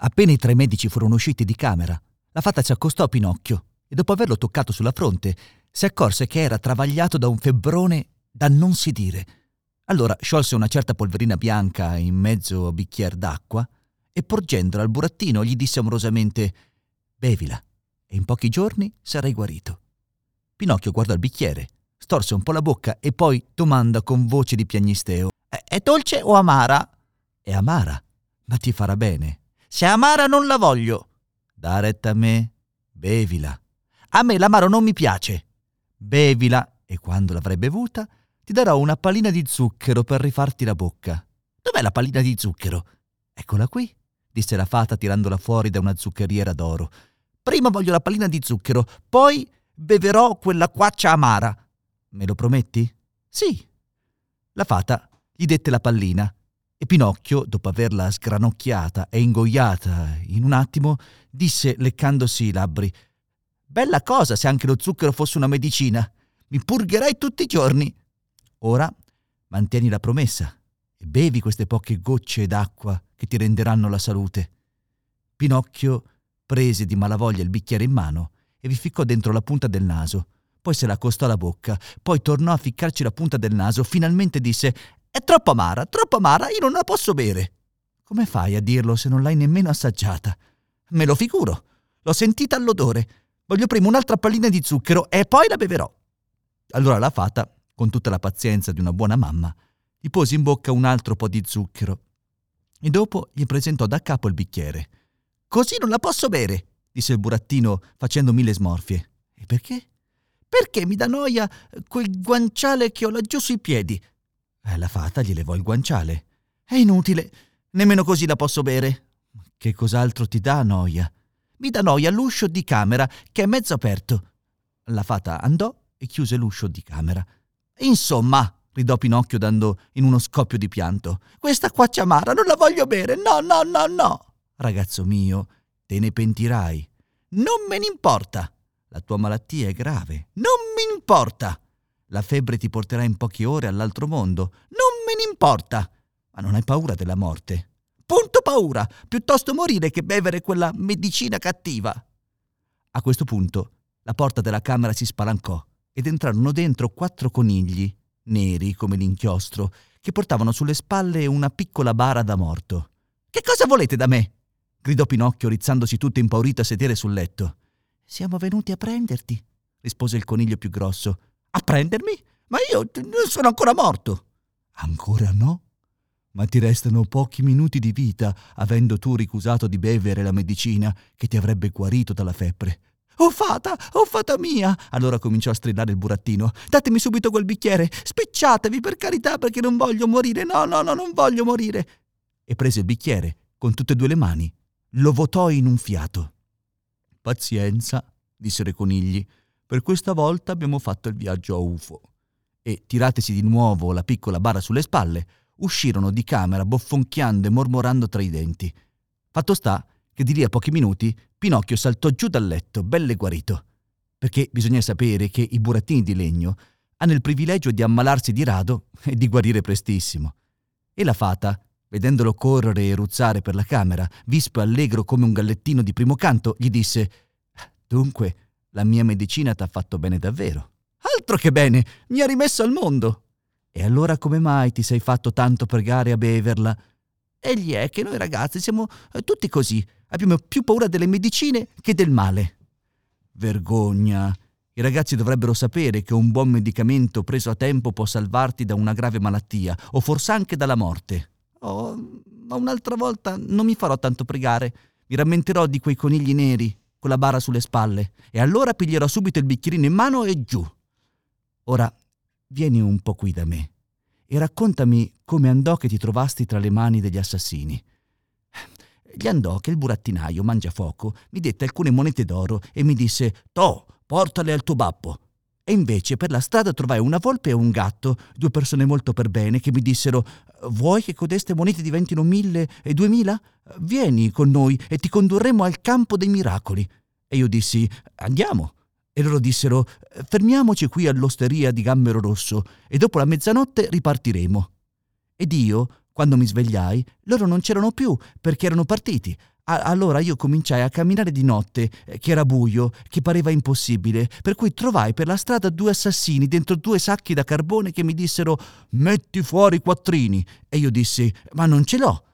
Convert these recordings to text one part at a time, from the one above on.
Appena i tre medici furono usciti di camera, la fata si accostò a Pinocchio e dopo averlo toccato sulla fronte si accorse che era travagliato da un febbrone da non si dire. Allora sciolse una certa polverina bianca in mezzo a bicchier d'acqua e porgendola al burattino gli disse amorosamente Bevila e in pochi giorni sarai guarito. Pinocchio guardò il bicchiere, storse un po' la bocca e poi domanda con voce di piagnisteo È, dolce o amara? È amara, ma ti farà bene. Se è amara non la voglio. Da retta a me, bevila. A me l'amaro non mi piace. Bevila e quando l'avrai bevuta ti darò una pallina di zucchero per rifarti la bocca. Dov'è la pallina di zucchero? Eccola qui, disse la fata tirandola fuori da una zuccheriera d'oro. Prima voglio la pallina di zucchero, poi beverò quella quaccia amara. Me lo prometti? Sì. La fata gli dette la pallina e Pinocchio, dopo averla sgranocchiata e ingoiata in un attimo, disse leccandosi i labbri Bella cosa se anche lo zucchero fosse una medicina. Mi purgherei tutti i giorni. Ora mantieni la promessa e bevi queste poche gocce d'acqua che ti renderanno la salute. Pinocchio prese di malavoglia il bicchiere in mano e vi ficcò dentro la punta del naso. Poi se la accostò alla bocca, poi tornò a ficcarci la punta del naso, finalmente disse È troppo amara, troppo amara, io non la posso bere. Come fai a dirlo se non l'hai nemmeno assaggiata? Me lo figuro. L'ho sentita all'odore. Voglio prima un'altra pallina di zucchero e poi la beverò. Allora la fata, con tutta la pazienza di una buona mamma, gli pose in bocca un altro po' di zucchero e dopo gli presentò da capo il bicchiere. Così non la posso bere, disse il burattino facendo mille smorfie. E perché? Perché mi dà noia quel guanciale che ho laggiù sui piedi. Eh, la fata gli levò il guanciale. È inutile, nemmeno così la posso bere. Che cos'altro ti dà noia? Mi dà noia l'uscio di camera, che è mezzo aperto. La fata andò e chiuse l'uscio di camera. Insomma, gridò Pinocchio dando in uno scoppio di pianto, questa quaccia amara non la voglio bere. No, no, no, no. Ragazzo mio, te ne pentirai. Non me ne importa. La tua malattia è grave. Non mi importa. La febbre ti porterà in poche ore all'altro mondo. Non me ne importa. Ma non hai paura della morte? Punto paura. Piuttosto morire che bevere quella medicina cattiva. A questo punto la porta della camera si spalancò ed entrarono dentro quattro conigli, neri come l'inchiostro, che portavano sulle spalle una piccola bara da morto. Che cosa volete da me? gridò Pinocchio, rizzandosi tutto impaurito a sedere sul letto. Siamo venuti a prenderti, rispose il coniglio più grosso. A prendermi? Ma io non sono ancora morto. Ancora no? Ma ti restano pochi minuti di vita, avendo tu ricusato di bevere la medicina che ti avrebbe guarito dalla febbre. Oh fata, oh fata mia! Allora cominciò a strillare il burattino. Datemi subito quel bicchiere, spicciatevi per carità perché non voglio morire, no, no, no, non voglio morire. E prese il bicchiere con tutte e due le mani, lo votò in un fiato. Pazienza, dissero i conigli, per questa volta abbiamo fatto il viaggio a UFO. E, tiratesi di nuovo la piccola bara sulle spalle, uscirono di camera bofonchiando e mormorando tra i denti. Fatto sta che di lì a pochi minuti Pinocchio saltò giù dal letto, belle guarito. Perché bisogna sapere che i burattini di legno hanno il privilegio di ammalarsi di rado e di guarire prestissimo. E la fata, vedendolo correre e ruzzare per la camera, vispo e allegro come un gallettino di primo canto, gli disse Dunque, la mia medicina t'ha fatto bene davvero. Altro che bene, mi ha rimesso al mondo. E allora come mai ti sei fatto tanto pregare a beverla? Egli è che noi ragazzi siamo eh, tutti così, abbiamo più paura delle medicine che del male. Vergogna. I ragazzi dovrebbero sapere che un buon medicamento preso a tempo può salvarti da una grave malattia o forse anche dalla morte. Oh, ma un'altra volta non mi farò tanto pregare. Mi rammenterò di quei conigli neri con la bara sulle spalle e allora piglierò subito il bicchierino in mano e giù. Ora vieni un po' qui da me e raccontami come andò che ti trovasti tra le mani degli assassini. gli andò che il burattinaio Mangiafoco mi dette alcune monete d'oro e mi disse «To, portale al tuo babbo». E invece per la strada trovai una volpe e un gatto, due persone molto per bene, che mi dissero «Vuoi che codeste monete diventino mille e duemila? Vieni con noi e ti condurremo al campo dei miracoli». E io dissi «Andiamo». E loro dissero «Fermiamoci qui all'osteria di Gambero Rosso e dopo la mezzanotte ripartiremo». Ed io, quando mi svegliai, loro non c'erano più perché erano partiti. Allora io cominciai a camminare di notte, eh, che era buio, che pareva impossibile, per cui trovai per la strada due assassini dentro due sacchi da carbone che mi dissero metti fuori i quattrini. E io dissi ma non ce l'ho,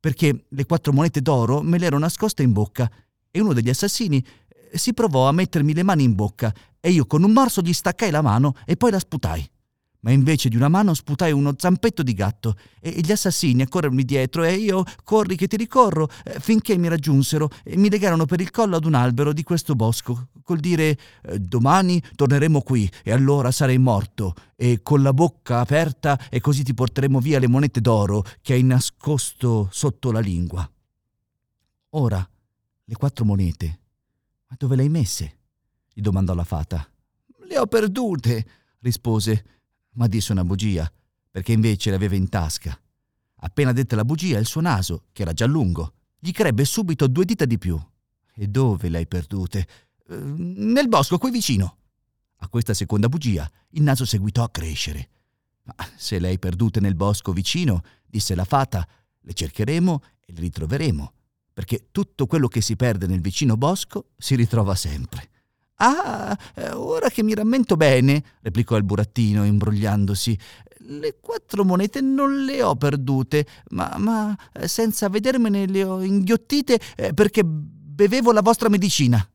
perché le quattro monete d'oro me le ero nascoste in bocca. E uno degli assassini eh, si provò a mettermi le mani in bocca e io con un morso gli staccai la mano e poi la sputai ma invece di una mano sputai uno zampetto di gatto e gli assassini a corrermi dietro e io corri che ti ricorro eh, finché mi raggiunsero e mi legarono per il collo ad un albero di questo bosco col dire eh, domani torneremo qui e allora sarai morto e con la bocca aperta e così ti porteremo via le monete d'oro che hai nascosto sotto la lingua. Ora, le quattro monete, ma dove le hai messe? gli domandò la fata. Le ho perdute, rispose ma disse una bugia, perché invece l'aveva in tasca. Appena dette la bugia, il suo naso, che era già lungo, gli crebbe subito due dita di più. E dove le hai perdute? Eh, nel bosco, qui vicino. A questa seconda bugia, il naso seguitò a crescere. Ma se le hai perdute nel bosco vicino, disse la fata, le cercheremo e le ritroveremo, perché tutto quello che si perde nel vicino bosco si ritrova sempre. Ah, eh, ora che mi rammento bene, replicò il burattino, imbrogliandosi, le quattro monete non le ho perdute, ma, ma eh, senza vedermene le ho inghiottite eh, perché bevevo la vostra medicina.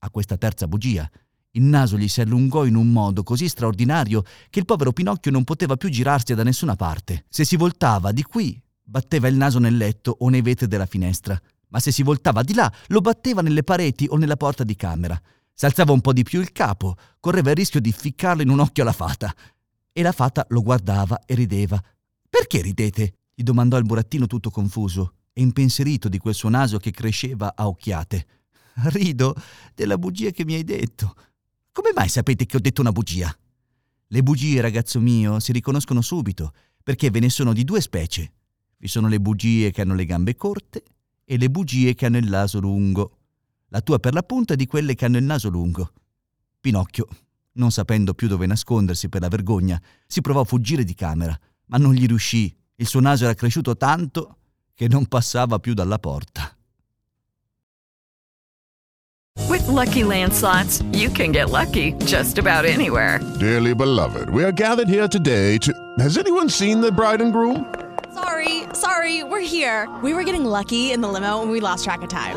A questa terza bugia, il naso gli si allungò in un modo così straordinario che il povero Pinocchio non poteva più girarsi da nessuna parte. Se si voltava di qui, batteva il naso nel letto o nei vetri della finestra, ma se si voltava di là, lo batteva nelle pareti o nella porta di camera. S'alzava un po' di più il capo, correva il rischio di ficcarlo in un occhio alla fata. E la fata lo guardava e rideva. Perché ridete? gli domandò il burattino tutto confuso e impensierito di quel suo naso che cresceva a occhiate. Rido della bugia che mi hai detto. Come mai sapete che ho detto una bugia? Le bugie, ragazzo mio, si riconoscono subito, perché ve ne sono di due specie. Vi sono le bugie che hanno le gambe corte e le bugie che hanno il naso lungo. La tua per l'appunto è di quelle che hanno il naso lungo. Pinocchio, non sapendo più dove nascondersi per la vergogna, si provò a fuggire di camera, ma non gli riuscì. Il suo naso era cresciuto tanto che non passava più dalla porta. With lucky landslots, you can get lucky just about anywhere. Dearly beloved, we are gathered here today to. Has anyone seen the bride and groom? Sorry, sorry, we're here. We were getting lucky in the limo and we lost track of time.